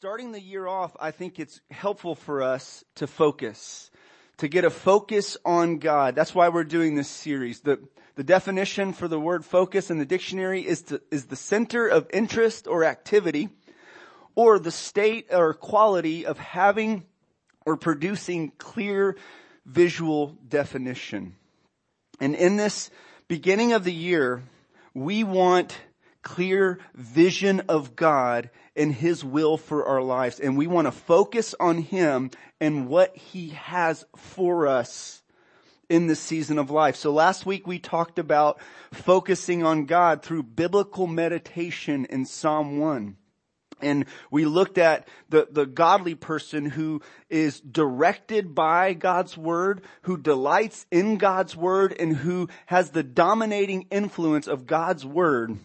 starting the year off, I think it's helpful for us to focus, to get a focus on God. That's why we're doing this series. The, the definition for the word focus in the dictionary is to, is the center of interest or activity or the state or quality of having or producing clear visual definition. And in this beginning of the year, we want clear vision of God and His will for our lives. And we want to focus on Him and what He has for us in this season of life. So last week we talked about focusing on God through biblical meditation in Psalm 1. And we looked at the, the godly person who is directed by God's word, who delights in God's word, and who has the dominating influence of God's word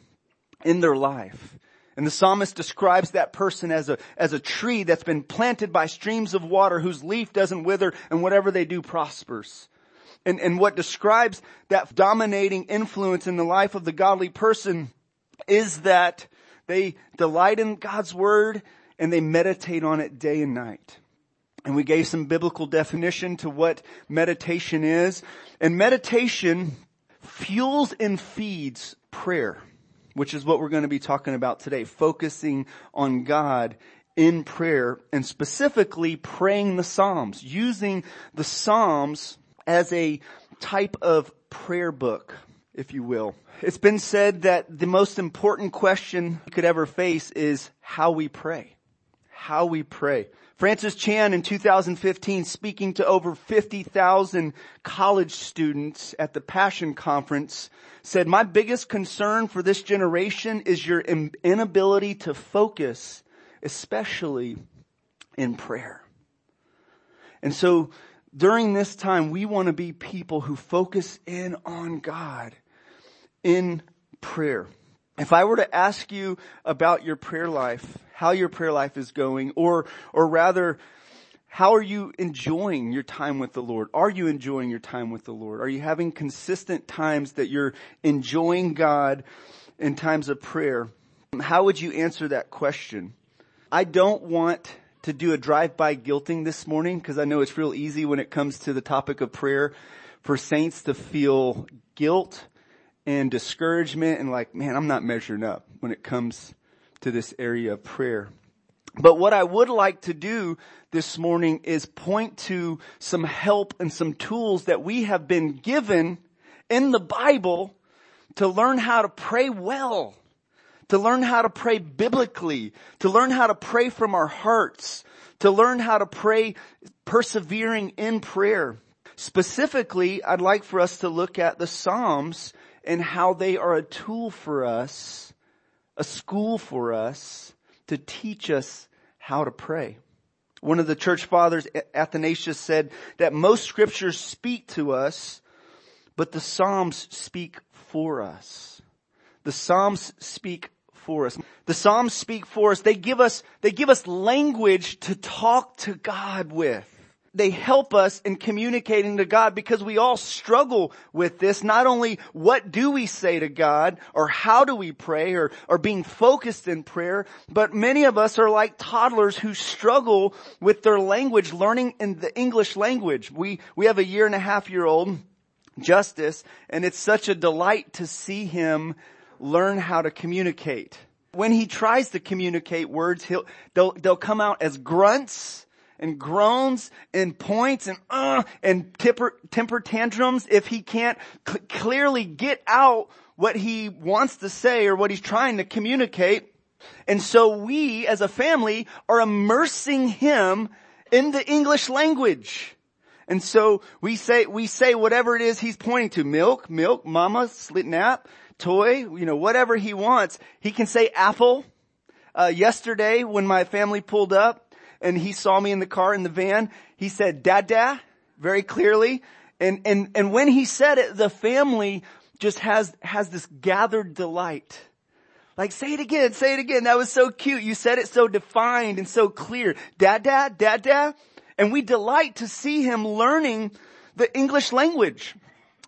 in their life. And the psalmist describes that person as a, as a tree that's been planted by streams of water whose leaf doesn't wither and whatever they do prospers. And, and what describes that dominating influence in the life of the godly person is that they delight in God's word and they meditate on it day and night. And we gave some biblical definition to what meditation is. And meditation fuels and feeds prayer which is what we're going to be talking about today, focusing on God in prayer and specifically praying the Psalms, using the Psalms as a type of prayer book, if you will. It's been said that the most important question you could ever face is how we pray. How we pray. Francis Chan in 2015 speaking to over 50,000 college students at the Passion Conference said, my biggest concern for this generation is your inability to focus, especially in prayer. And so during this time, we want to be people who focus in on God in prayer. If I were to ask you about your prayer life, how your prayer life is going, or, or rather, how are you enjoying your time with the Lord? Are you enjoying your time with the Lord? Are you having consistent times that you're enjoying God in times of prayer? How would you answer that question? I don't want to do a drive-by guilting this morning because I know it's real easy when it comes to the topic of prayer for saints to feel guilt and discouragement and like, man, I'm not measuring up when it comes to this area of prayer. But what I would like to do this morning is point to some help and some tools that we have been given in the Bible to learn how to pray well, to learn how to pray biblically, to learn how to pray from our hearts, to learn how to pray persevering in prayer. Specifically, I'd like for us to look at the Psalms and how they are a tool for us, a school for us to teach us how to pray. One of the church fathers, Athanasius said that most scriptures speak to us, but the Psalms speak for us. The Psalms speak for us. The Psalms speak for us. They give us, they give us language to talk to God with they help us in communicating to God because we all struggle with this. Not only what do we say to God or how do we pray or, or being focused in prayer, but many of us are like toddlers who struggle with their language, learning in the English language. We, we have a year and a half year old, Justice, and it's such a delight to see him learn how to communicate. When he tries to communicate words, he'll, they'll, they'll come out as grunts, and groans and points and uh and temper, temper tantrums if he can't cl- clearly get out what he wants to say or what he's trying to communicate. And so we as a family are immersing him in the English language. And so we say, we say whatever it is he's pointing to, milk, milk, mama, slit nap, toy, you know, whatever he wants. He can say apple. Uh, yesterday when my family pulled up, and he saw me in the car in the van, he said, Dada, very clearly. And, and, and when he said it, the family just has, has this gathered delight. Like, say it again, say it again. That was so cute. You said it so defined and so clear. Dada, Dada. And we delight to see him learning the English language.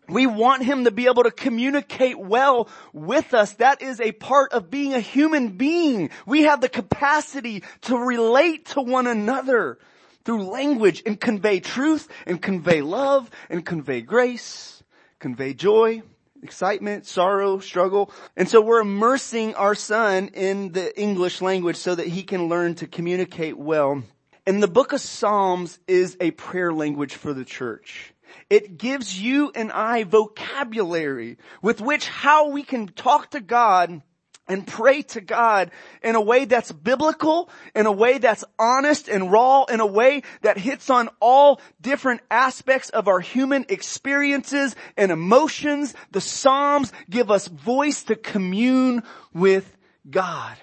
We want him to be able to communicate well with us. That is a part of being a human being. We have the capacity to relate to one another through language and convey truth and convey love and convey grace, convey joy, excitement, sorrow, struggle. And so we're immersing our son in the English language so that he can learn to communicate well. And the book of Psalms is a prayer language for the church. It gives you and I vocabulary with which how we can talk to God and pray to God in a way that's biblical, in a way that's honest and raw, in a way that hits on all different aspects of our human experiences and emotions. The Psalms give us voice to commune with God.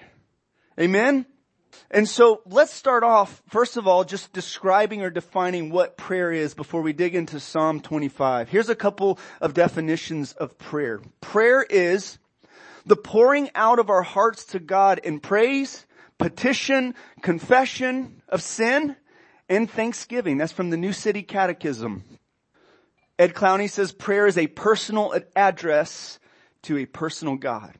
Amen? And so let's start off, first of all, just describing or defining what prayer is before we dig into Psalm 25. Here's a couple of definitions of prayer. Prayer is the pouring out of our hearts to God in praise, petition, confession of sin, and thanksgiving. That's from the New City Catechism. Ed Clowney says prayer is a personal address to a personal God.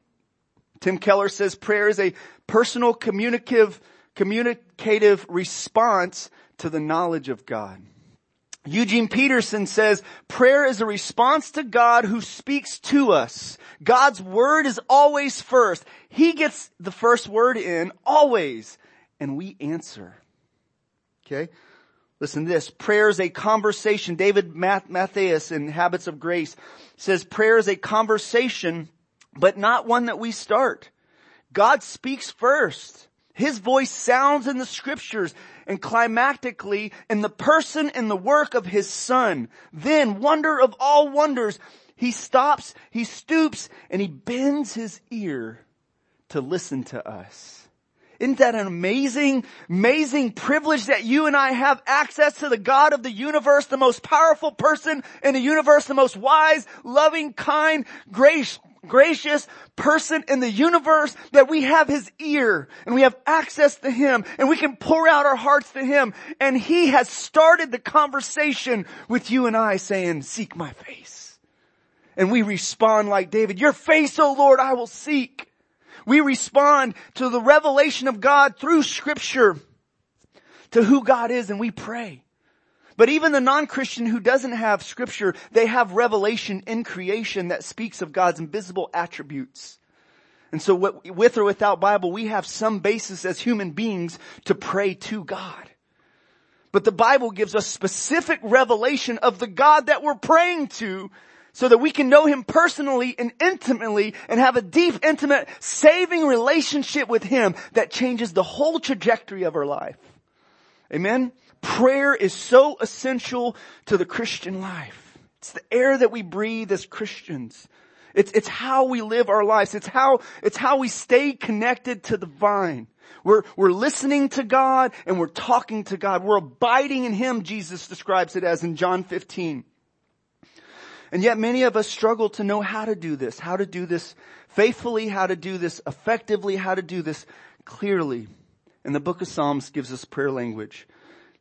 Tim Keller says prayer is a personal communicative, communicative response to the knowledge of God. Eugene Peterson says, prayer is a response to God who speaks to us. God's word is always first. He gets the first word in, always, and we answer. Okay? Listen to this. Prayer is a conversation. David Mathis in Habits of Grace says prayer is a conversation, but not one that we start. God speaks first. His voice sounds in the scriptures and climactically in the person and the work of his son. Then, wonder of all wonders, he stops, he stoops, and he bends his ear to listen to us. Isn't that an amazing, amazing privilege that you and I have access to the God of the universe, the most powerful person in the universe, the most wise, loving, kind, grace, gracious person in the universe that we have his ear and we have access to him and we can pour out our hearts to him and he has started the conversation with you and I saying, seek my face. And we respond like David, your face, O Lord, I will seek. We respond to the revelation of God through scripture to who God is and we pray. But even the non-Christian who doesn't have scripture, they have revelation in creation that speaks of God's invisible attributes. And so with or without Bible, we have some basis as human beings to pray to God. But the Bible gives us specific revelation of the God that we're praying to so that we can know Him personally and intimately and have a deep, intimate, saving relationship with Him that changes the whole trajectory of our life. Amen? Prayer is so essential to the Christian life. It's the air that we breathe as Christians. It's, it's how we live our lives. It's how, it's how we stay connected to the vine. We're, we're listening to God and we're talking to God. We're abiding in Him, Jesus describes it as in John 15. And yet many of us struggle to know how to do this, how to do this faithfully, how to do this effectively, how to do this clearly. And the book of Psalms gives us prayer language.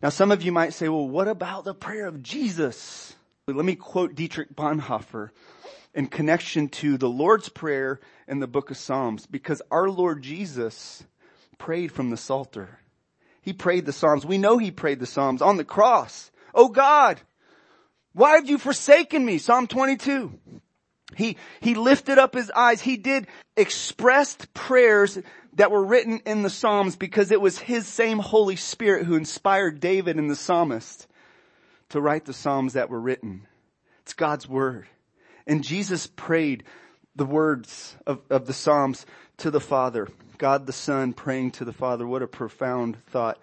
Now some of you might say, well, what about the prayer of Jesus? Let me quote Dietrich Bonhoeffer in connection to the Lord's Prayer in the book of Psalms, because our Lord Jesus prayed from the Psalter. He prayed the Psalms. We know he prayed the Psalms on the cross. Oh God, why have you forsaken me? Psalm 22. He, he lifted up his eyes. He did expressed prayers that were written in the Psalms because it was his same Holy Spirit who inspired David and the psalmist to write the Psalms that were written. It's God's Word. And Jesus prayed the words of, of the Psalms to the Father. God the Son praying to the Father. What a profound thought.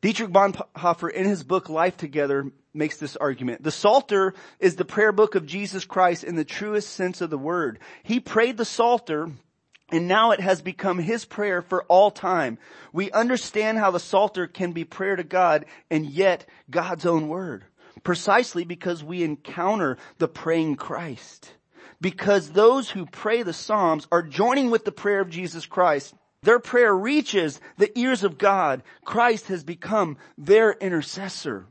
Dietrich Bonhoeffer in his book Life Together makes this argument. The Psalter is the prayer book of Jesus Christ in the truest sense of the word. He prayed the Psalter and now it has become his prayer for all time. We understand how the Psalter can be prayer to God and yet God's own word. Precisely because we encounter the praying Christ. Because those who pray the Psalms are joining with the prayer of Jesus Christ. Their prayer reaches the ears of God. Christ has become their intercessor.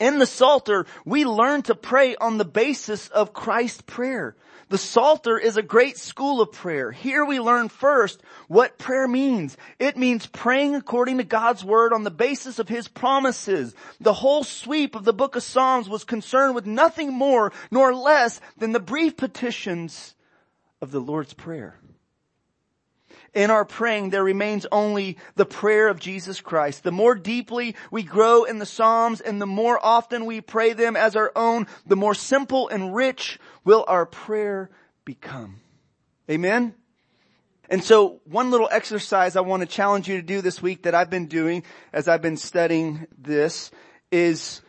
In the Psalter, we learn to pray on the basis of Christ's prayer. The Psalter is a great school of prayer. Here we learn first what prayer means. It means praying according to God's word on the basis of His promises. The whole sweep of the book of Psalms was concerned with nothing more nor less than the brief petitions of the Lord's Prayer in our praying, there remains only the prayer of Jesus Christ. The more deeply we grow in the Psalms and the more often we pray them as our own, the more simple and rich will our prayer become. Amen? And so one little exercise I want to challenge you to do this week that I've been doing as I've been studying this is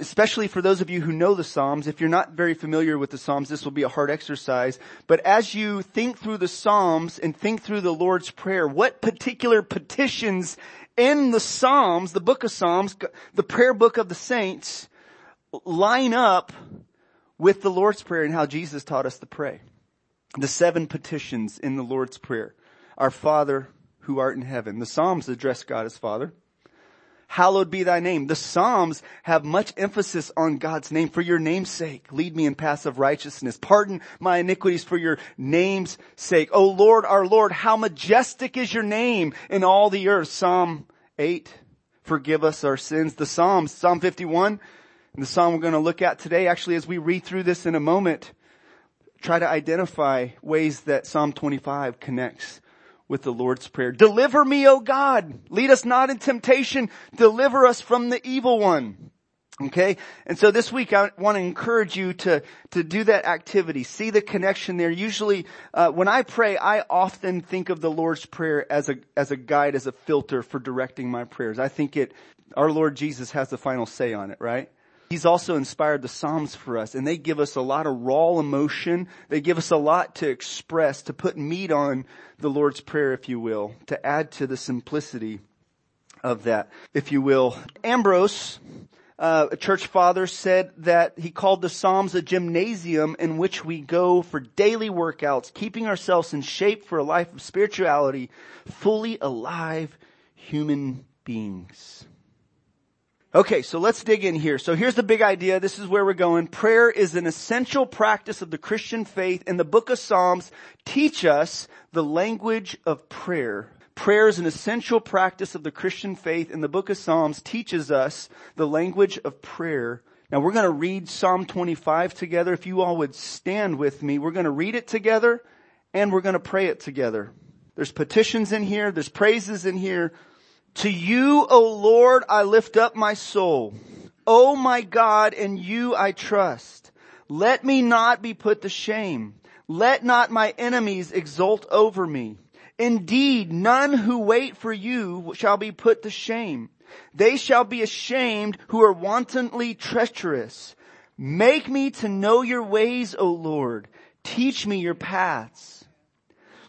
especially for those of you who know the Psalms, if you're not very familiar with the Psalms, this will be a hard exercise. But as you think through the Psalms and think through the Lord's Prayer, what particular petitions in the Psalms, the book of Psalms, the prayer book of the saints, line up with the Lord's Prayer and how Jesus taught us to pray? The seven petitions in the Lord's Prayer. Our Father who art in heaven. The Psalms address God as Father hallowed be thy name. The Psalms have much emphasis on God's name. For your name's sake, lead me in paths of righteousness. Pardon my iniquities for your name's sake. O Lord, our Lord, how majestic is your name in all the earth. Psalm 8, forgive us our sins. The Psalms, Psalm 51, and the Psalm we're going to look at today, actually as we read through this in a moment, try to identify ways that Psalm 25 connects with the Lord's Prayer. Deliver me, O God. Lead us not in temptation. Deliver us from the evil one. Okay? And so this week I want to encourage you to, to do that activity. See the connection there. Usually, uh, when I pray, I often think of the Lord's Prayer as a, as a guide, as a filter for directing my prayers. I think it, our Lord Jesus has the final say on it, right? He's also inspired the Psalms for us and they give us a lot of raw emotion. They give us a lot to express, to put meat on the Lord's Prayer, if you will, to add to the simplicity of that, if you will. Ambrose, uh, a church father said that he called the Psalms a gymnasium in which we go for daily workouts, keeping ourselves in shape for a life of spirituality, fully alive human beings. Okay, so let's dig in here. So here's the big idea. This is where we're going. Prayer is an essential practice of the Christian faith and the book of Psalms teach us the language of prayer. Prayer is an essential practice of the Christian faith and the book of Psalms teaches us the language of prayer. Now we're going to read Psalm 25 together. If you all would stand with me, we're going to read it together and we're going to pray it together. There's petitions in here. There's praises in here. To you, O Lord, I lift up my soul. O my God, in you I trust. Let me not be put to shame. Let not my enemies exult over me. Indeed, none who wait for you shall be put to shame. They shall be ashamed who are wantonly treacherous. Make me to know your ways, O Lord. Teach me your paths.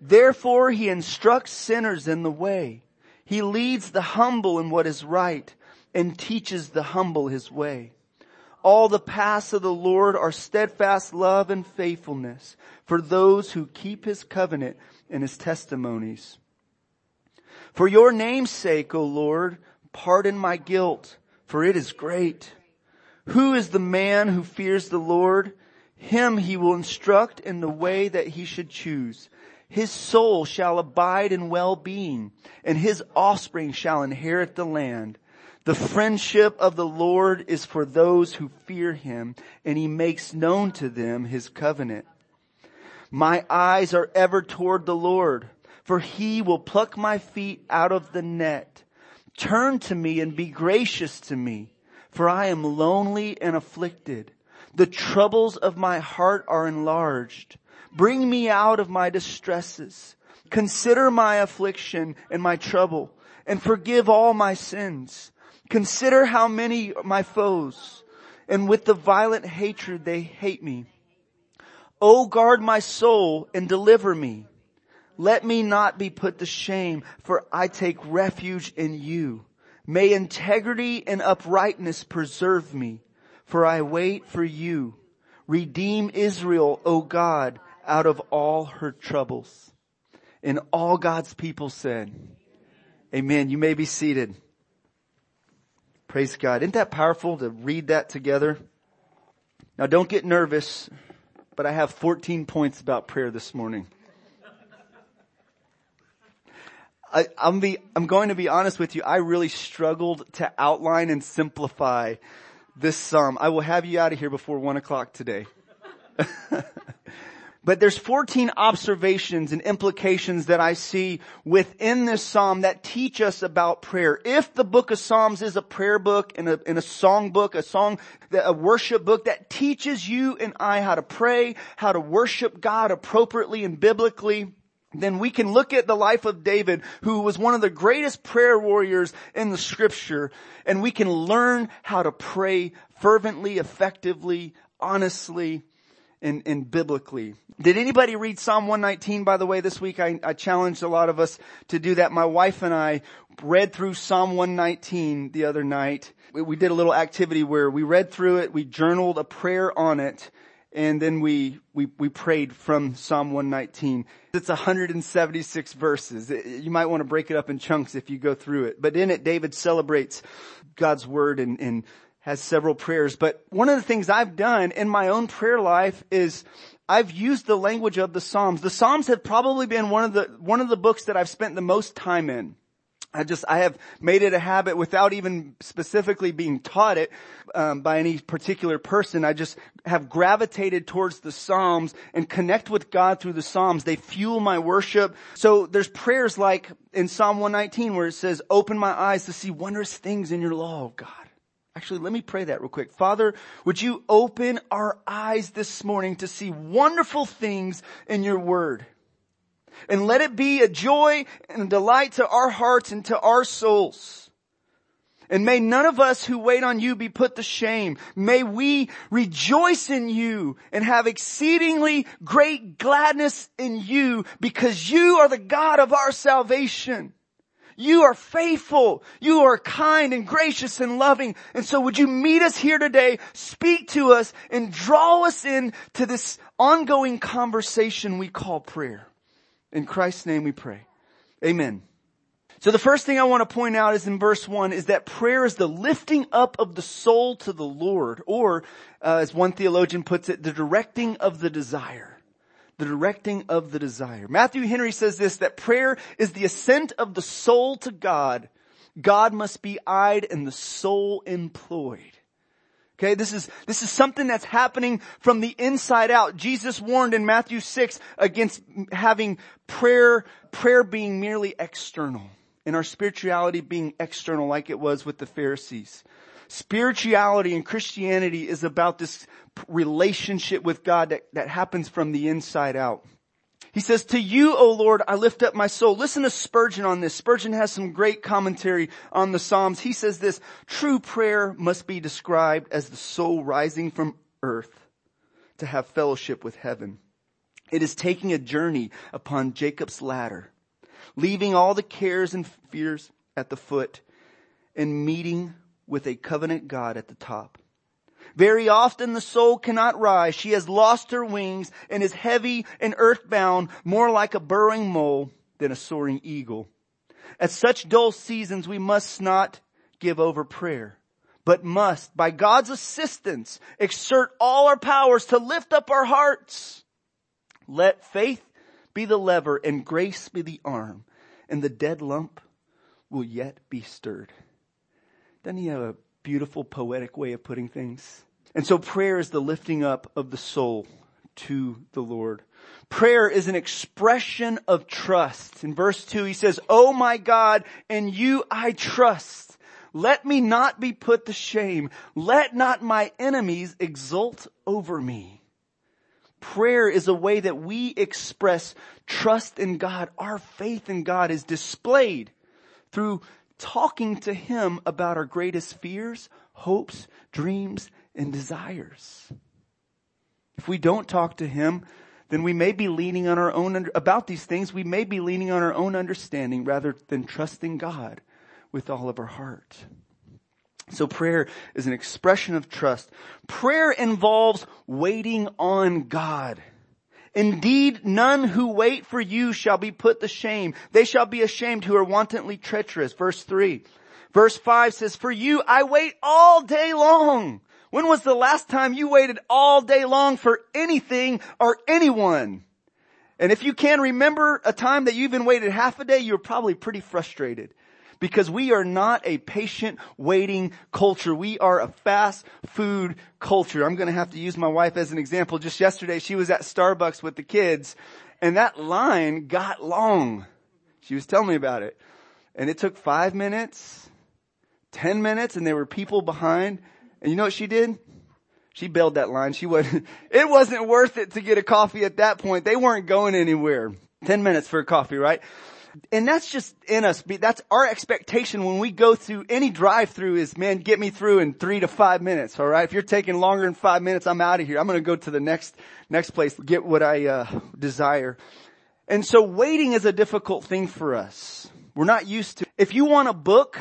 Therefore he instructs sinners in the way. He leads the humble in what is right and teaches the humble his way. All the paths of the Lord are steadfast love and faithfulness for those who keep his covenant and his testimonies. For your name's sake, O Lord, pardon my guilt, for it is great. Who is the man who fears the Lord? Him he will instruct in the way that he should choose. His soul shall abide in well-being and his offspring shall inherit the land. The friendship of the Lord is for those who fear him and he makes known to them his covenant. My eyes are ever toward the Lord for he will pluck my feet out of the net. Turn to me and be gracious to me for I am lonely and afflicted. The troubles of my heart are enlarged. Bring me out of my distresses. Consider my affliction and my trouble and forgive all my sins. Consider how many my foes and with the violent hatred they hate me. O guard my soul and deliver me. Let me not be put to shame, for I take refuge in you. May integrity and uprightness preserve me, for I wait for you. Redeem Israel, O God, out of all her troubles. And all God's people said, Amen. You may be seated. Praise God. Isn't that powerful to read that together? Now don't get nervous, but I have 14 points about prayer this morning. I, am be, I'm going to be honest with you. I really struggled to outline and simplify this psalm. I will have you out of here before one o'clock today. but there's 14 observations and implications that I see within this psalm that teach us about prayer. If the book of Psalms is a prayer book and a, and a song book, a song, a worship book that teaches you and I how to pray, how to worship God appropriately and biblically, then we can look at the life of David, who was one of the greatest prayer warriors in the scripture, and we can learn how to pray fervently, effectively, honestly, and, and biblically. Did anybody read Psalm 119 by the way this week? I, I challenged a lot of us to do that. My wife and I read through Psalm 119 the other night. We, we did a little activity where we read through it, we journaled a prayer on it, and then we, we, we prayed from Psalm 119. It's 176 verses. You might want to break it up in chunks if you go through it. But in it, David celebrates God's word and, and has several prayers. But one of the things I've done in my own prayer life is I've used the language of the Psalms. The Psalms have probably been one of the, one of the books that I've spent the most time in. I just, I have made it a habit without even specifically being taught it um, by any particular person. I just have gravitated towards the Psalms and connect with God through the Psalms. They fuel my worship. So there's prayers like in Psalm 119 where it says, open my eyes to see wondrous things in your law, God. Actually, let me pray that real quick. Father, would you open our eyes this morning to see wonderful things in your word? And let it be a joy and a delight to our hearts and to our souls. And may none of us who wait on you be put to shame. May we rejoice in you and have exceedingly great gladness in you because you are the God of our salvation. You are faithful. You are kind and gracious and loving. And so would you meet us here today, speak to us and draw us in to this ongoing conversation we call prayer. In Christ's name we pray. Amen. So the first thing I want to point out is in verse one is that prayer is the lifting up of the soul to the Lord, or uh, as one theologian puts it, the directing of the desire. The directing of the desire. Matthew Henry says this, that prayer is the ascent of the soul to God. God must be eyed and the soul employed. Okay, this is, this is something that's happening from the inside out. Jesus warned in Matthew 6 against having prayer, prayer being merely external and our spirituality being external like it was with the Pharisees. Spirituality and Christianity is about this relationship with God that, that happens from the inside out. He says, to you, O Lord, I lift up my soul. Listen to Spurgeon on this. Spurgeon has some great commentary on the Psalms. He says this, true prayer must be described as the soul rising from earth to have fellowship with heaven. It is taking a journey upon Jacob's ladder, leaving all the cares and fears at the foot and meeting with a covenant God at the top. Very often the soul cannot rise. She has lost her wings and is heavy and earthbound, more like a burrowing mole than a soaring eagle. At such dull seasons, we must not give over prayer, but must, by God's assistance, exert all our powers to lift up our hearts. Let faith be the lever and grace be the arm, and the dead lump will yet be stirred. Doesn't he have a beautiful poetic way of putting things. And so prayer is the lifting up of the soul to the Lord. Prayer is an expression of trust. In verse two, he says, Oh my God, in you I trust. Let me not be put to shame. Let not my enemies exult over me. Prayer is a way that we express trust in God. Our faith in God is displayed through talking to Him about our greatest fears, hopes, dreams, and desires. If we don't talk to Him, then we may be leaning on our own, about these things, we may be leaning on our own understanding rather than trusting God with all of our heart. So prayer is an expression of trust. Prayer involves waiting on God. Indeed, none who wait for you shall be put to shame. They shall be ashamed who are wantonly treacherous. Verse three. Verse five says, for you I wait all day long. When was the last time you waited all day long for anything or anyone? And if you can remember a time that you even waited half a day, you're probably pretty frustrated because we are not a patient waiting culture. We are a fast food culture. I'm going to have to use my wife as an example. Just yesterday, she was at Starbucks with the kids and that line got long. She was telling me about it and it took five minutes, 10 minutes and there were people behind. And you know what she did? She bailed that line. She would, it wasn't worth it to get a coffee at that point. They weren't going anywhere. 10 minutes for a coffee, right? And that's just in us. That's our expectation when we go through any drive through is, man, get me through in three to five minutes. All right. If you're taking longer than five minutes, I'm out of here. I'm going to go to the next, next place, get what I, uh, desire. And so waiting is a difficult thing for us. We're not used to, if you want a book,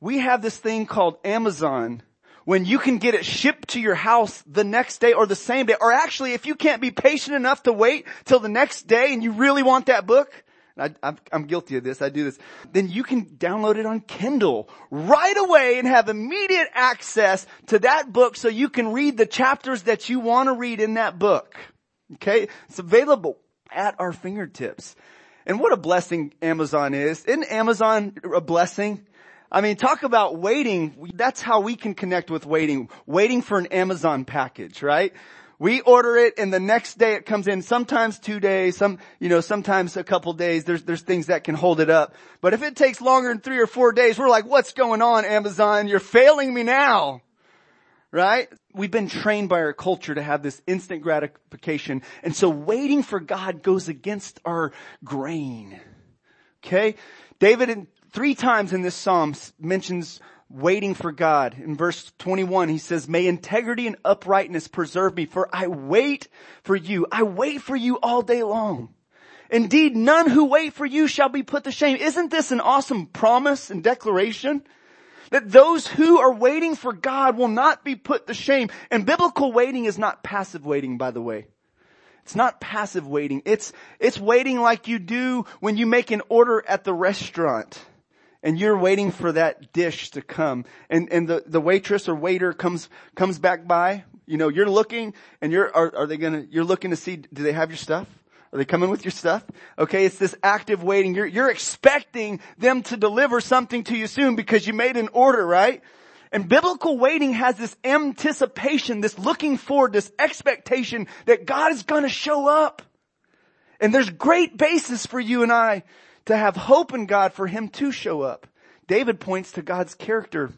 we have this thing called Amazon when you can get it shipped to your house the next day or the same day, or actually if you can't be patient enough to wait till the next day and you really want that book, I, am guilty of this. I do this. Then you can download it on Kindle right away and have immediate access to that book so you can read the chapters that you want to read in that book. Okay? It's available at our fingertips. And what a blessing Amazon is. Isn't Amazon a blessing? I mean, talk about waiting. That's how we can connect with waiting. Waiting for an Amazon package, right? We order it and the next day it comes in, sometimes two days, some, you know, sometimes a couple days. There's, there's things that can hold it up. But if it takes longer than three or four days, we're like, what's going on, Amazon? You're failing me now. Right? We've been trained by our culture to have this instant gratification. And so waiting for God goes against our grain. Okay? David three times in this psalm mentions waiting for God. In verse 21, he says, may integrity and uprightness preserve me, for I wait for you. I wait for you all day long. Indeed, none who wait for you shall be put to shame. Isn't this an awesome promise and declaration? That those who are waiting for God will not be put to shame. And biblical waiting is not passive waiting, by the way. It's not passive waiting. It's, it's waiting like you do when you make an order at the restaurant and you're waiting for that dish to come and, and the, the waitress or waiter comes, comes back by, you know, you're looking and you're, are, are they gonna, you're looking to see, do they have your stuff? Are they coming with your stuff? Okay, it's this active waiting. You're, you're expecting them to deliver something to you soon because you made an order, right? And biblical waiting has this anticipation, this looking forward, this expectation that God is gonna show up. And there's great basis for you and I to have hope in God for Him to show up. David points to God's character,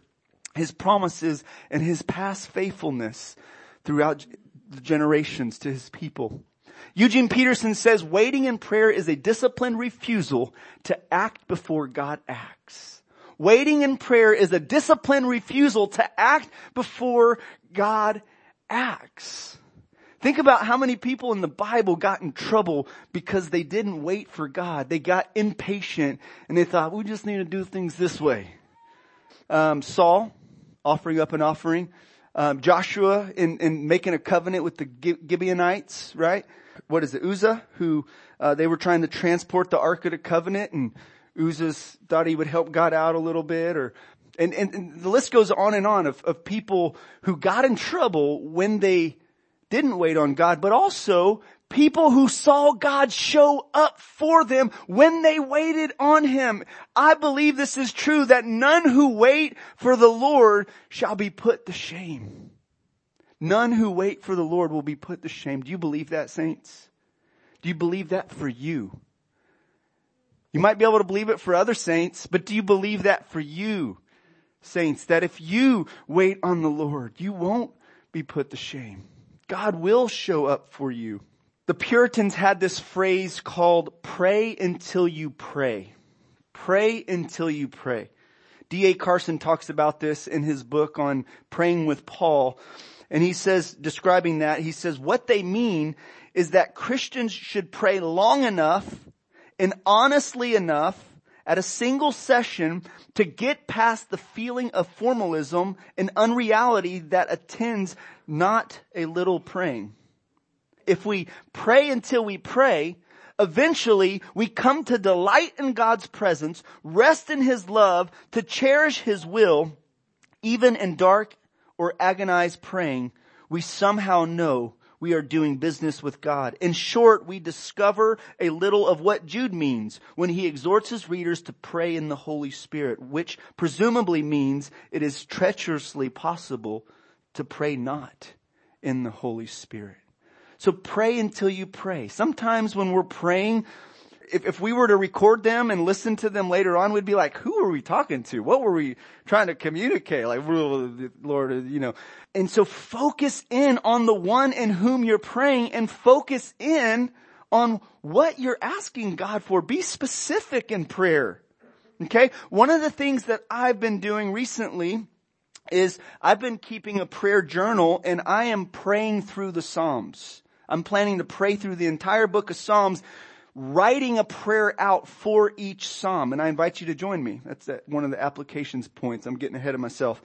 His promises, and His past faithfulness throughout the generations to His people. Eugene Peterson says waiting in prayer is a disciplined refusal to act before God acts. Waiting in prayer is a disciplined refusal to act before God acts. Think about how many people in the Bible got in trouble because they didn't wait for God. They got impatient and they thought, we just need to do things this way. Um, Saul offering up an offering. Um, Joshua in, in making a covenant with the Gibeonites, right? What is it? Uzzah, who uh, they were trying to transport the Ark of the Covenant, and Uzzah thought he would help God out a little bit, or and, and, and the list goes on and on of, of people who got in trouble when they didn't wait on God, but also people who saw God show up for them when they waited on Him. I believe this is true that none who wait for the Lord shall be put to shame. None who wait for the Lord will be put to shame. Do you believe that, saints? Do you believe that for you? You might be able to believe it for other saints, but do you believe that for you, saints? That if you wait on the Lord, you won't be put to shame. God will show up for you. The Puritans had this phrase called pray until you pray. Pray until you pray. D.A. Carson talks about this in his book on praying with Paul. And he says, describing that, he says, what they mean is that Christians should pray long enough and honestly enough at a single session to get past the feeling of formalism and unreality that attends not a little praying. If we pray until we pray, eventually we come to delight in God's presence, rest in His love, to cherish His will, even in dark or agonized praying, we somehow know we are doing business with God. In short, we discover a little of what Jude means when he exhorts his readers to pray in the Holy Spirit, which presumably means it is treacherously possible to pray not in the Holy Spirit. So pray until you pray. Sometimes when we're praying, if, if we were to record them and listen to them later on, we'd be like, who are we talking to? What were we trying to communicate? Like, Lord, you know. And so focus in on the one in whom you're praying and focus in on what you're asking God for. Be specific in prayer. Okay? One of the things that I've been doing recently is I've been keeping a prayer journal and I am praying through the Psalms. I'm planning to pray through the entire book of Psalms, writing a prayer out for each Psalm. And I invite you to join me. That's one of the applications points. I'm getting ahead of myself.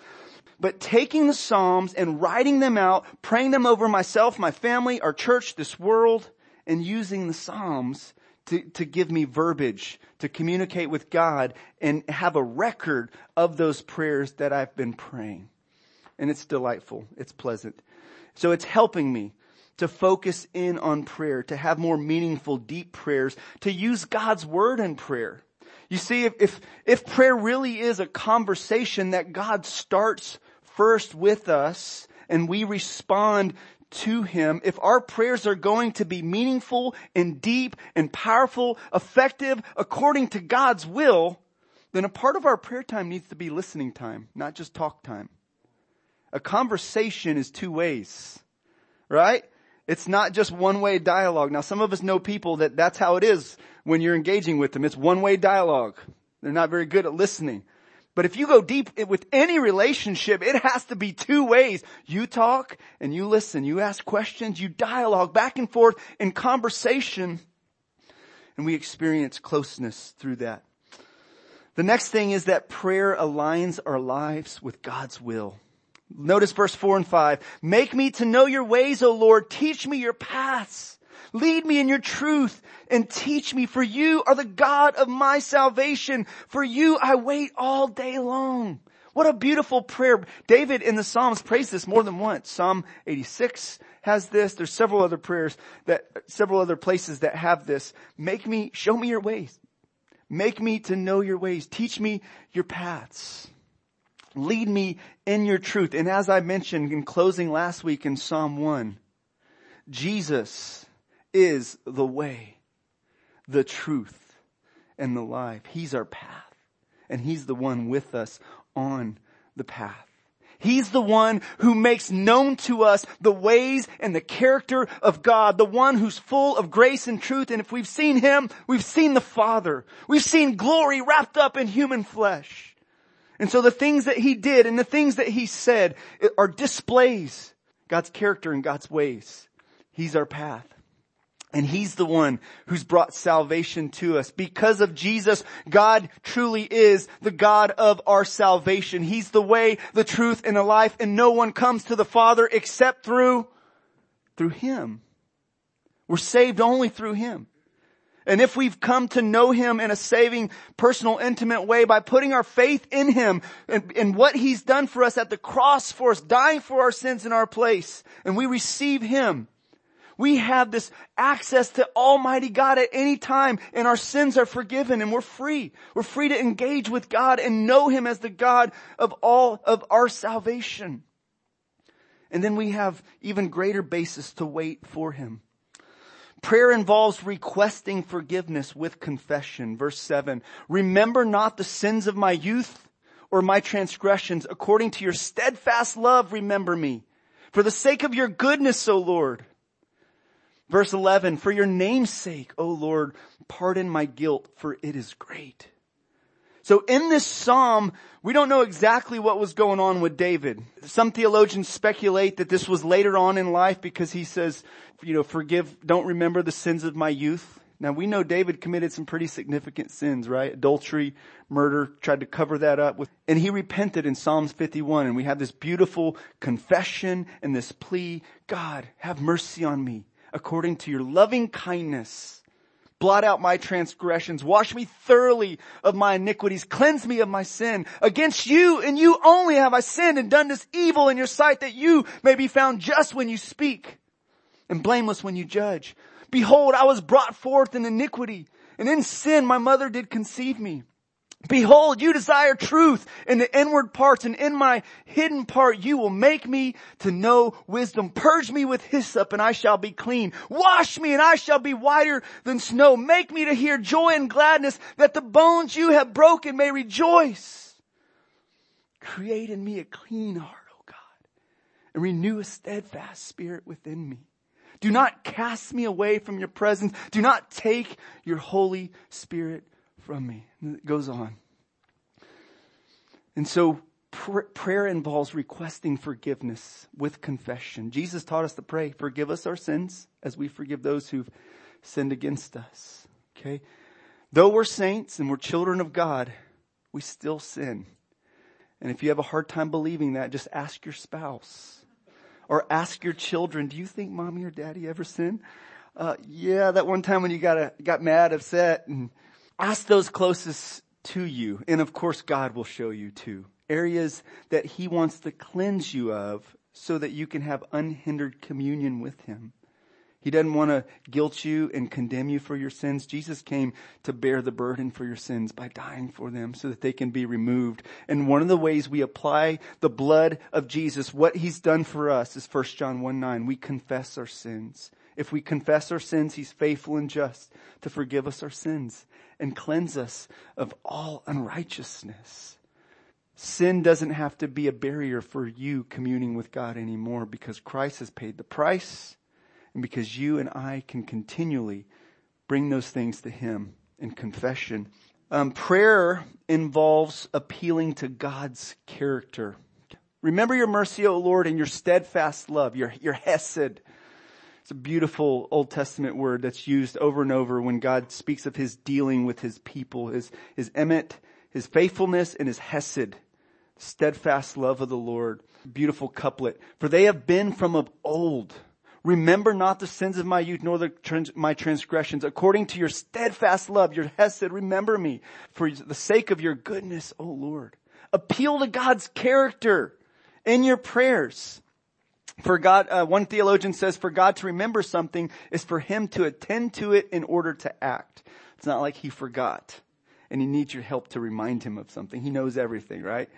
But taking the Psalms and writing them out, praying them over myself, my family, our church, this world, and using the Psalms to, to give me verbiage, to communicate with God and have a record of those prayers that I've been praying. And it's delightful. It's pleasant. So it's helping me to focus in on prayer, to have more meaningful, deep prayers, to use God's word in prayer. You see, if, if, if prayer really is a conversation that God starts first with us and we respond to Him, if our prayers are going to be meaningful and deep and powerful, effective according to God's will, then a part of our prayer time needs to be listening time, not just talk time. A conversation is two ways, right? It's not just one way dialogue. Now some of us know people that that's how it is when you're engaging with them. It's one way dialogue. They're not very good at listening. But if you go deep with any relationship, it has to be two ways. You talk and you listen. You ask questions. You dialogue back and forth in conversation. And we experience closeness through that. The next thing is that prayer aligns our lives with God's will. Notice verse 4 and 5. Make me to know your ways, O Lord. Teach me your paths. Lead me in your truth and teach me for you are the God of my salvation. For you I wait all day long. What a beautiful prayer. David in the Psalms prays this more than once. Psalm 86 has this. There's several other prayers that, several other places that have this. Make me, show me your ways. Make me to know your ways. Teach me your paths. Lead me in your truth. And as I mentioned in closing last week in Psalm 1, Jesus is the way, the truth, and the life. He's our path. And He's the one with us on the path. He's the one who makes known to us the ways and the character of God, the one who's full of grace and truth. And if we've seen Him, we've seen the Father. We've seen glory wrapped up in human flesh. And so the things that he did and the things that he said are displays God's character and God's ways. He's our path. And He's the one who's brought salvation to us. Because of Jesus, God truly is the God of our salvation. He's the way, the truth, and the life, and no one comes to the Father except through, through Him. We're saved only through Him. And if we've come to know Him in a saving, personal, intimate way by putting our faith in Him and, and what He's done for us at the cross for us, dying for our sins in our place, and we receive Him, we have this access to Almighty God at any time and our sins are forgiven and we're free. We're free to engage with God and know Him as the God of all of our salvation. And then we have even greater basis to wait for Him. Prayer involves requesting forgiveness with confession. Verse 7. Remember not the sins of my youth or my transgressions. According to your steadfast love, remember me. For the sake of your goodness, O Lord. Verse 11. For your name's sake, O Lord, pardon my guilt, for it is great. So in this psalm, we don't know exactly what was going on with David. Some theologians speculate that this was later on in life because he says, you know, forgive, don't remember the sins of my youth. Now we know David committed some pretty significant sins, right? Adultery, murder, tried to cover that up with, and he repented in Psalms 51 and we have this beautiful confession and this plea, God, have mercy on me according to your loving kindness Blot out my transgressions. Wash me thoroughly of my iniquities. Cleanse me of my sin. Against you and you only have I sinned and done this evil in your sight that you may be found just when you speak and blameless when you judge. Behold, I was brought forth in iniquity and in sin my mother did conceive me. Behold, you desire truth in the inward parts and in my hidden part you will make me to know wisdom. Purge me with hyssop and I shall be clean. Wash me and I shall be whiter than snow. Make me to hear joy and gladness that the bones you have broken may rejoice. Create in me a clean heart, O God, and renew a steadfast spirit within me. Do not cast me away from your presence. Do not take your Holy Spirit from me. And it goes on. And so pr- prayer involves requesting forgiveness with confession. Jesus taught us to pray, forgive us our sins as we forgive those who've sinned against us. Okay. Though we're saints and we're children of God, we still sin. And if you have a hard time believing that, just ask your spouse or ask your children, do you think mommy or daddy ever sin? Uh, yeah, that one time when you got a, got mad, upset, and Ask those closest to you. And of course, God will show you too. Areas that He wants to cleanse you of so that you can have unhindered communion with Him. He doesn't want to guilt you and condemn you for your sins. Jesus came to bear the burden for your sins by dying for them so that they can be removed. And one of the ways we apply the blood of Jesus, what He's done for us is 1 John 1 9. We confess our sins. If we confess our sins, He's faithful and just to forgive us our sins and cleanse us of all unrighteousness. Sin doesn't have to be a barrier for you communing with God anymore because Christ has paid the price and because you and I can continually bring those things to Him in confession. Um, prayer involves appealing to God's character. Remember your mercy, O Lord, and your steadfast love, your, your hesed, it's a beautiful Old Testament word that's used over and over when God speaks of his dealing with his people, his, his emet, his faithfulness, and his hesed, steadfast love of the Lord. Beautiful couplet. For they have been from of old. Remember not the sins of my youth, nor the trans- my transgressions. According to your steadfast love, your hesed, remember me for the sake of your goodness, O Lord. Appeal to God's character in your prayers. For God, uh, one theologian says, for God to remember something is for Him to attend to it in order to act. It's not like He forgot and He needs your help to remind Him of something. He knows everything, right?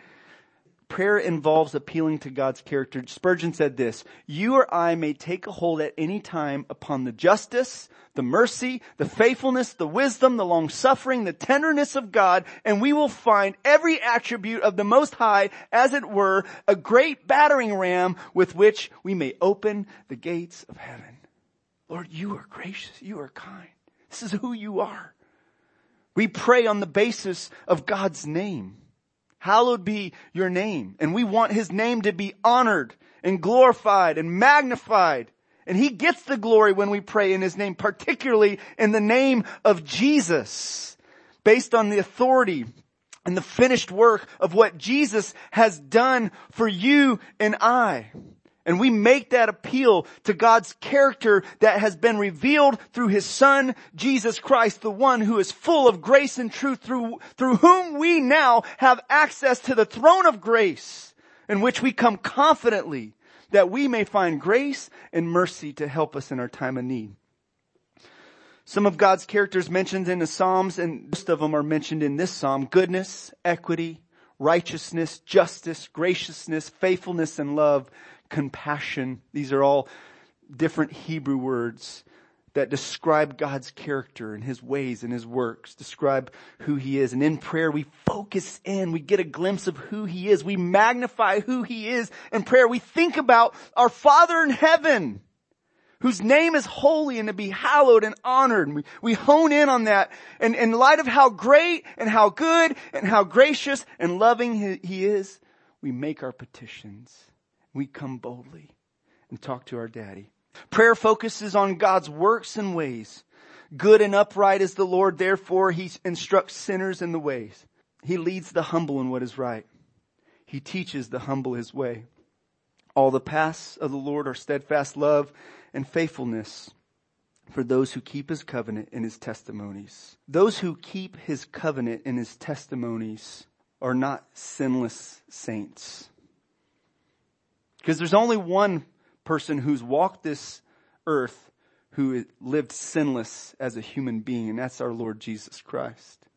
Prayer involves appealing to God's character. Spurgeon said this, you or I may take a hold at any time upon the justice, the mercy, the faithfulness, the wisdom, the long suffering, the tenderness of God, and we will find every attribute of the Most High, as it were, a great battering ram with which we may open the gates of heaven. Lord, you are gracious. You are kind. This is who you are. We pray on the basis of God's name. Hallowed be your name. And we want his name to be honored and glorified and magnified. And he gets the glory when we pray in his name, particularly in the name of Jesus, based on the authority and the finished work of what Jesus has done for you and I. And we make that appeal to God's character that has been revealed through His Son, Jesus Christ, the one who is full of grace and truth through, through whom we now have access to the throne of grace in which we come confidently that we may find grace and mercy to help us in our time of need. Some of God's characters mentioned in the Psalms and most of them are mentioned in this Psalm, goodness, equity, righteousness, justice, graciousness, faithfulness, and love compassion. These are all different Hebrew words that describe God's character and His ways and His works, describe who He is. And in prayer, we focus in, we get a glimpse of who He is. We magnify who He is. In prayer, we think about our Father in heaven whose name is holy and to be hallowed and honored. And we, we hone in on that. And in light of how great and how good and how gracious and loving he, he is, we make our petitions. We come boldly and talk to our daddy. Prayer focuses on God's works and ways. Good and upright is the Lord, therefore he instructs sinners in the ways. He leads the humble in what is right. He teaches the humble his way. All the paths of the Lord are steadfast love and faithfulness for those who keep his covenant and his testimonies. Those who keep his covenant and his testimonies are not sinless saints. Because there's only one person who's walked this earth who lived sinless as a human being, and that's our Lord Jesus Christ.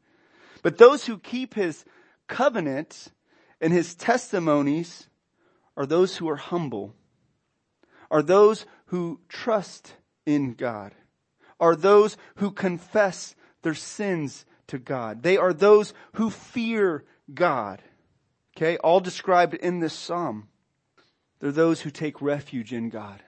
But those who keep his covenant and his testimonies are those who are humble, are those who trust in God, are those who confess their sins to God. They are those who fear God. Okay, all described in this psalm. They're those who take refuge in God.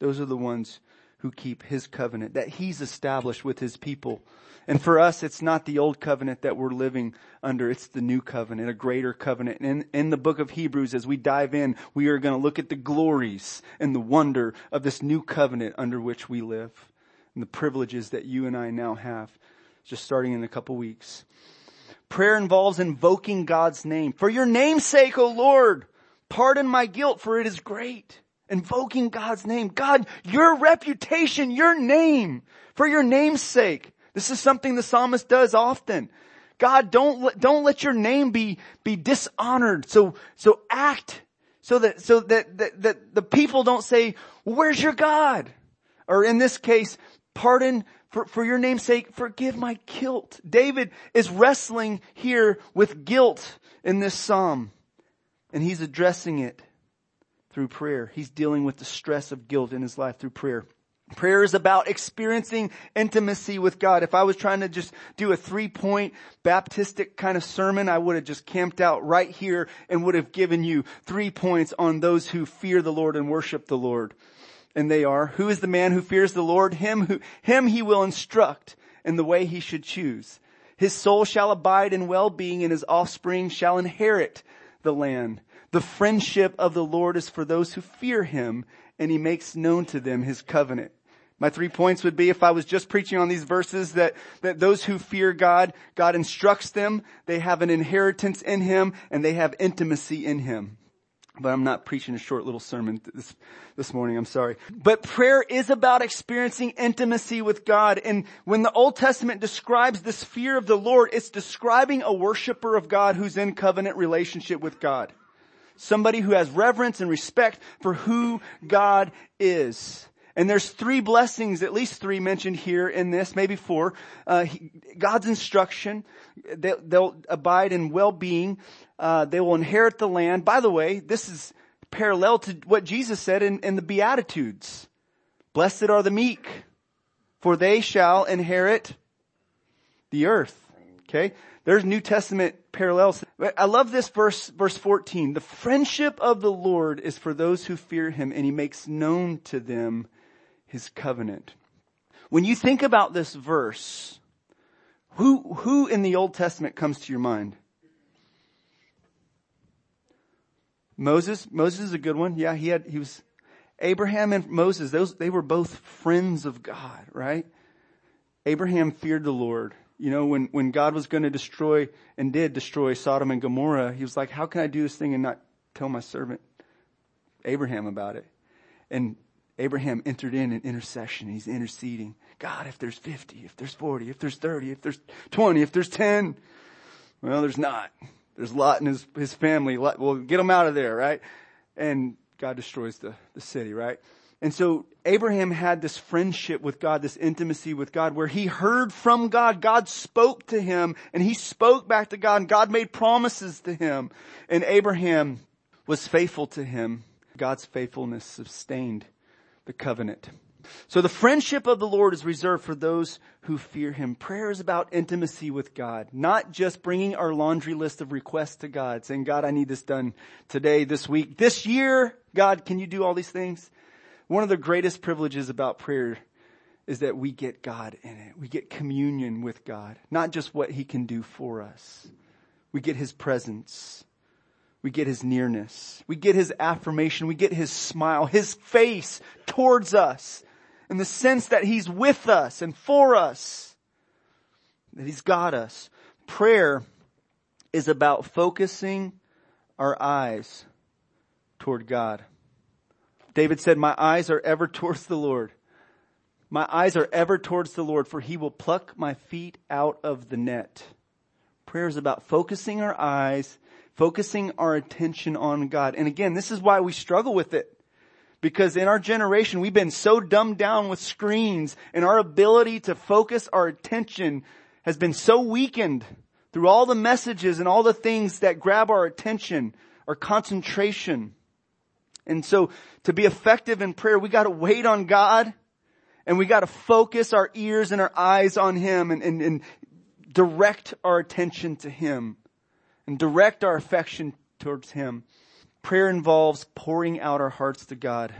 Those are the ones who keep his covenant that he's established with his people. And for us, it's not the old covenant that we're living under. It's the new covenant, a greater covenant. And in, in the book of Hebrews, as we dive in, we are going to look at the glories and the wonder of this new covenant under which we live and the privileges that you and I now have just starting in a couple weeks. Prayer involves invoking God's name. For your name's sake, O Lord, pardon my guilt for it is great. Invoking God's name. God, your reputation, your name, for your name's sake. This is something the psalmist does often. God, don't, don't let your name be, be dishonored. So, so act so that, so that, that, that the people don't say, where's your God? Or in this case, pardon for, for your name's sake, forgive my guilt. David is wrestling here with guilt in this psalm and he's addressing it through prayer. He's dealing with the stress of guilt in his life through prayer. Prayer is about experiencing intimacy with God. If I was trying to just do a three point Baptistic kind of sermon, I would have just camped out right here and would have given you three points on those who fear the Lord and worship the Lord. And they are, who is the man who fears the Lord? Him who, him he will instruct in the way he should choose. His soul shall abide in well-being and his offspring shall inherit the land. The friendship of the Lord is for those who fear him and he makes known to them his covenant. My three points would be if I was just preaching on these verses that, that those who fear God, God instructs them, they have an inheritance in Him, and they have intimacy in Him. But I'm not preaching a short little sermon this, this morning, I'm sorry. But prayer is about experiencing intimacy with God. And when the Old Testament describes this fear of the Lord, it's describing a worshiper of God who's in covenant relationship with God. Somebody who has reverence and respect for who God is. And there's three blessings, at least three mentioned here in this, maybe four. Uh, he, God's instruction, they, will abide in well-being. Uh, they will inherit the land. By the way, this is parallel to what Jesus said in, in the Beatitudes. Blessed are the meek, for they shall inherit the earth. Okay? There's New Testament parallels. I love this verse, verse 14. The friendship of the Lord is for those who fear him and he makes known to them his covenant. When you think about this verse, who, who in the Old Testament comes to your mind? Moses, Moses is a good one. Yeah, he had, he was, Abraham and Moses, those, they were both friends of God, right? Abraham feared the Lord. You know, when, when God was going to destroy and did destroy Sodom and Gomorrah, he was like, how can I do this thing and not tell my servant Abraham about it? And Abraham entered in an intercession. He's interceding. God, if there's 50, if there's 40, if there's 30, if there's 20, if there's 10, well, there's not. There's Lot and his, his family. We'll get them out of there, right? And God destroys the, the city, right? And so Abraham had this friendship with God, this intimacy with God where he heard from God. God spoke to him and he spoke back to God and God made promises to him. And Abraham was faithful to him. God's faithfulness sustained the covenant. So the friendship of the Lord is reserved for those who fear Him. Prayer is about intimacy with God, not just bringing our laundry list of requests to God, saying, God, I need this done today, this week, this year. God, can you do all these things? One of the greatest privileges about prayer is that we get God in it. We get communion with God, not just what he can do for us. We get his presence. We get his nearness. We get his affirmation. We get his smile, his face towards us in the sense that he's with us and for us, that he's got us. Prayer is about focusing our eyes toward God. David said, my eyes are ever towards the Lord. My eyes are ever towards the Lord for he will pluck my feet out of the net. Prayer is about focusing our eyes, focusing our attention on God. And again, this is why we struggle with it. Because in our generation, we've been so dumbed down with screens and our ability to focus our attention has been so weakened through all the messages and all the things that grab our attention, our concentration. And so to be effective in prayer, we gotta wait on God and we gotta focus our ears and our eyes on Him and, and, and direct our attention to Him and direct our affection towards Him. Prayer involves pouring out our hearts to God.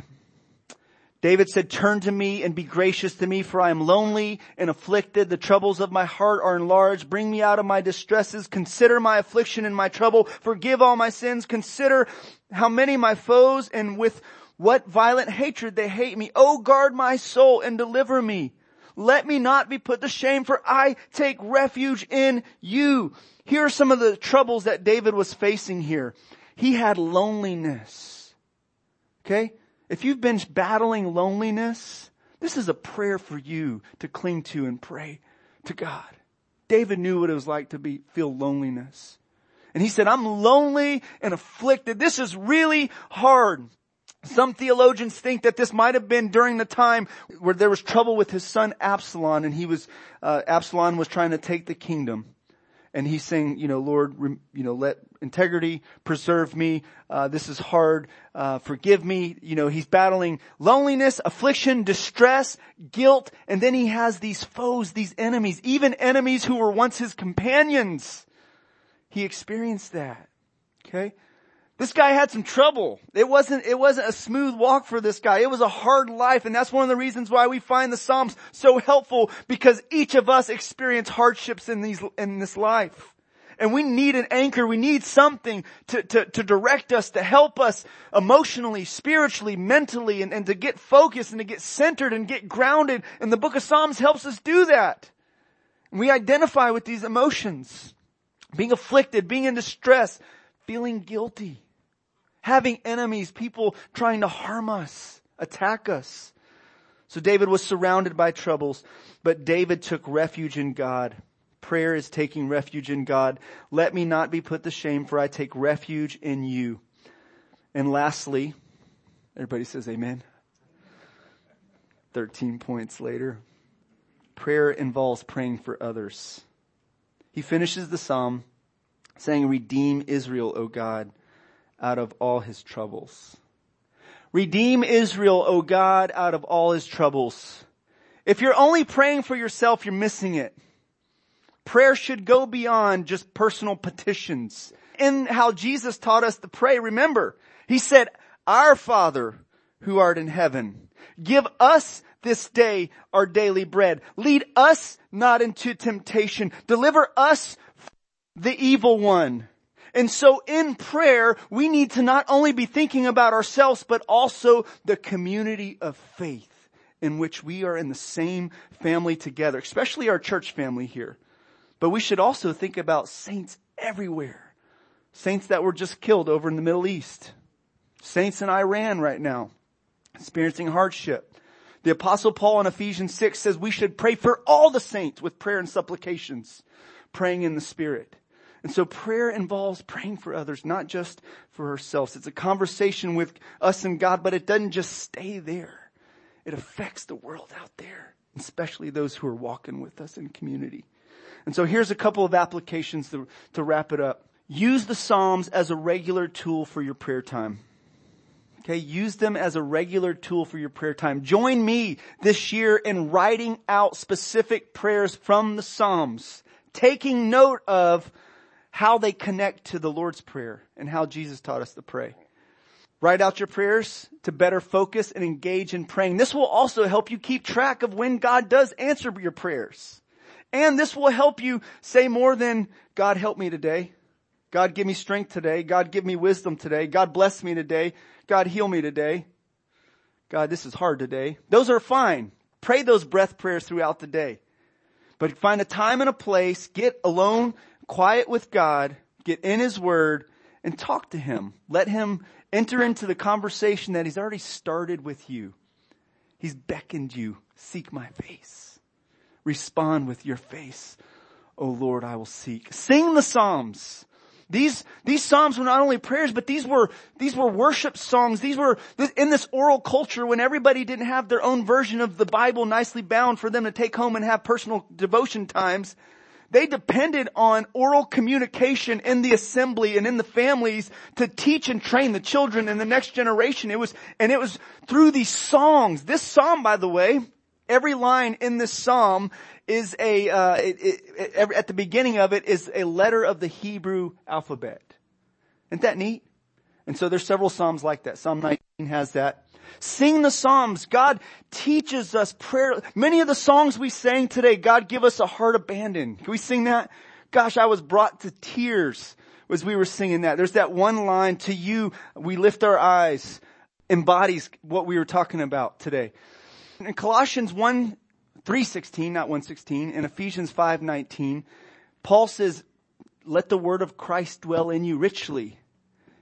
David said, turn to me and be gracious to me for I am lonely and afflicted. The troubles of my heart are enlarged. Bring me out of my distresses. Consider my affliction and my trouble. Forgive all my sins. Consider how many my foes and with what violent hatred they hate me. Oh, guard my soul and deliver me. Let me not be put to shame for I take refuge in you. Here are some of the troubles that David was facing here. He had loneliness. Okay? If you've been battling loneliness, this is a prayer for you to cling to and pray to God. David knew what it was like to be, feel loneliness. And he said, I'm lonely and afflicted. This is really hard. Some theologians think that this might have been during the time where there was trouble with his son Absalom and he was, uh, Absalom was trying to take the kingdom and he's saying, you know, Lord, you know, let integrity preserve me. Uh, this is hard. Uh, forgive me. You know, he's battling loneliness, affliction, distress, guilt, and then he has these foes, these enemies, even enemies who were once his companions. He experienced that. Okay. This guy had some trouble. It wasn't, it wasn't a smooth walk for this guy. It was a hard life and that's one of the reasons why we find the Psalms so helpful because each of us experience hardships in these, in this life. And we need an anchor. We need something to, to, to direct us, to help us emotionally, spiritually, mentally, and, and to get focused and to get centered and get grounded. And the book of Psalms helps us do that. And we identify with these emotions. Being afflicted, being in distress, feeling guilty having enemies, people trying to harm us, attack us. So David was surrounded by troubles, but David took refuge in God. Prayer is taking refuge in God. Let me not be put to shame for I take refuge in you. And lastly, everybody says amen. 13 points later. Prayer involves praying for others. He finishes the psalm saying, redeem Israel, O God out of all his troubles. Redeem Israel, O God, out of all his troubles. If you're only praying for yourself, you're missing it. Prayer should go beyond just personal petitions. In how Jesus taught us to pray, remember, he said, our Father who art in heaven, give us this day our daily bread. Lead us not into temptation. Deliver us the evil one. And so in prayer, we need to not only be thinking about ourselves, but also the community of faith in which we are in the same family together, especially our church family here. But we should also think about saints everywhere. Saints that were just killed over in the Middle East. Saints in Iran right now, experiencing hardship. The apostle Paul in Ephesians 6 says we should pray for all the saints with prayer and supplications, praying in the Spirit. And so prayer involves praying for others, not just for ourselves. It's a conversation with us and God, but it doesn't just stay there. It affects the world out there, especially those who are walking with us in community. And so here's a couple of applications to, to wrap it up. Use the Psalms as a regular tool for your prayer time. Okay, use them as a regular tool for your prayer time. Join me this year in writing out specific prayers from the Psalms, taking note of how they connect to the Lord's Prayer and how Jesus taught us to pray. Write out your prayers to better focus and engage in praying. This will also help you keep track of when God does answer your prayers. And this will help you say more than, God help me today. God give me strength today. God give me wisdom today. God bless me today. God heal me today. God, this is hard today. Those are fine. Pray those breath prayers throughout the day. But find a time and a place, get alone, quiet with God, get in His Word, and talk to Him. Let Him enter into the conversation that He's already started with you. He's beckoned you. Seek my face. Respond with your face. O Lord, I will seek. Sing the Psalms. These, these Psalms were not only prayers, but these were, these were worship songs. These were in this oral culture when everybody didn't have their own version of the Bible nicely bound for them to take home and have personal devotion times. They depended on oral communication in the assembly and in the families to teach and train the children and the next generation. It was, and it was through these songs. This psalm, by the way, every line in this psalm is a, uh, it, it, it, at the beginning of it is a letter of the Hebrew alphabet. Isn't that neat? And so there's several Psalms like that. Psalm 19 has that. Sing the Psalms. God teaches us prayer. Many of the songs we sang today, God give us a heart abandoned. Can we sing that? Gosh, I was brought to tears as we were singing that. There's that one line, to you we lift our eyes, embodies what we were talking about today. In Colossians 1 316, not 116, in Ephesians 519, Paul says, let the word of Christ dwell in you richly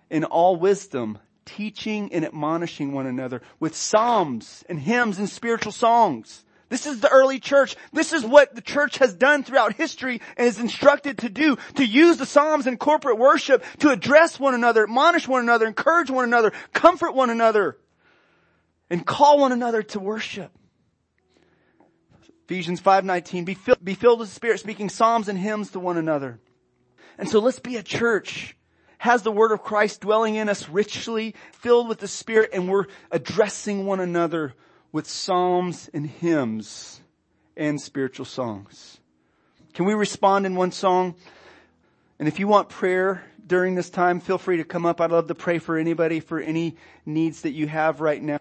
in all wisdom, teaching and admonishing one another with psalms and hymns and spiritual songs. This is the early church. This is what the church has done throughout history and is instructed to do, to use the Psalms in corporate worship to address one another, admonish one another, encourage one another, comfort one another, and call one another to worship. Ephesians 5.19, be be filled with the Spirit, speaking psalms and hymns to one another. And so let's be a church, has the word of Christ dwelling in us richly, filled with the Spirit, and we're addressing one another with psalms and hymns and spiritual songs. Can we respond in one song? And if you want prayer during this time, feel free to come up. I'd love to pray for anybody for any needs that you have right now.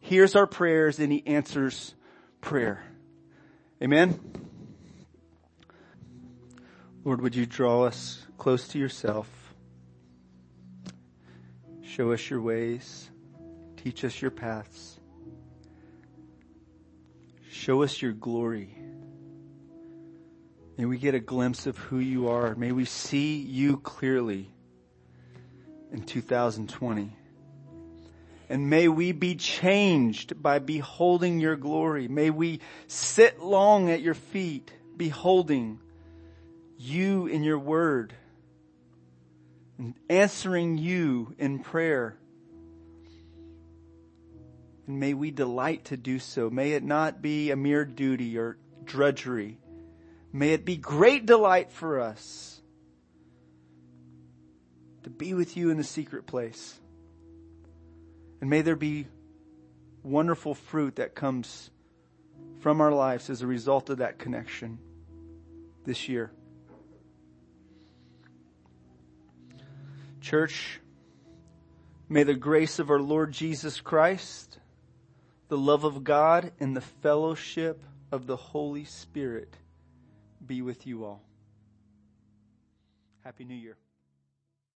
Here's our prayers and he answers prayer. Amen? Lord, would you draw us close to yourself? Show us your ways. Teach us your paths. Show us your glory. May we get a glimpse of who you are. May we see you clearly in 2020. And may we be changed by beholding your glory. May we sit long at your feet, beholding you in your word and answering you in prayer. And may we delight to do so. May it not be a mere duty or drudgery. May it be great delight for us to be with you in the secret place. And may there be wonderful fruit that comes from our lives as a result of that connection this year. Church, may the grace of our Lord Jesus Christ, the love of God, and the fellowship of the Holy Spirit be with you all. Happy New Year.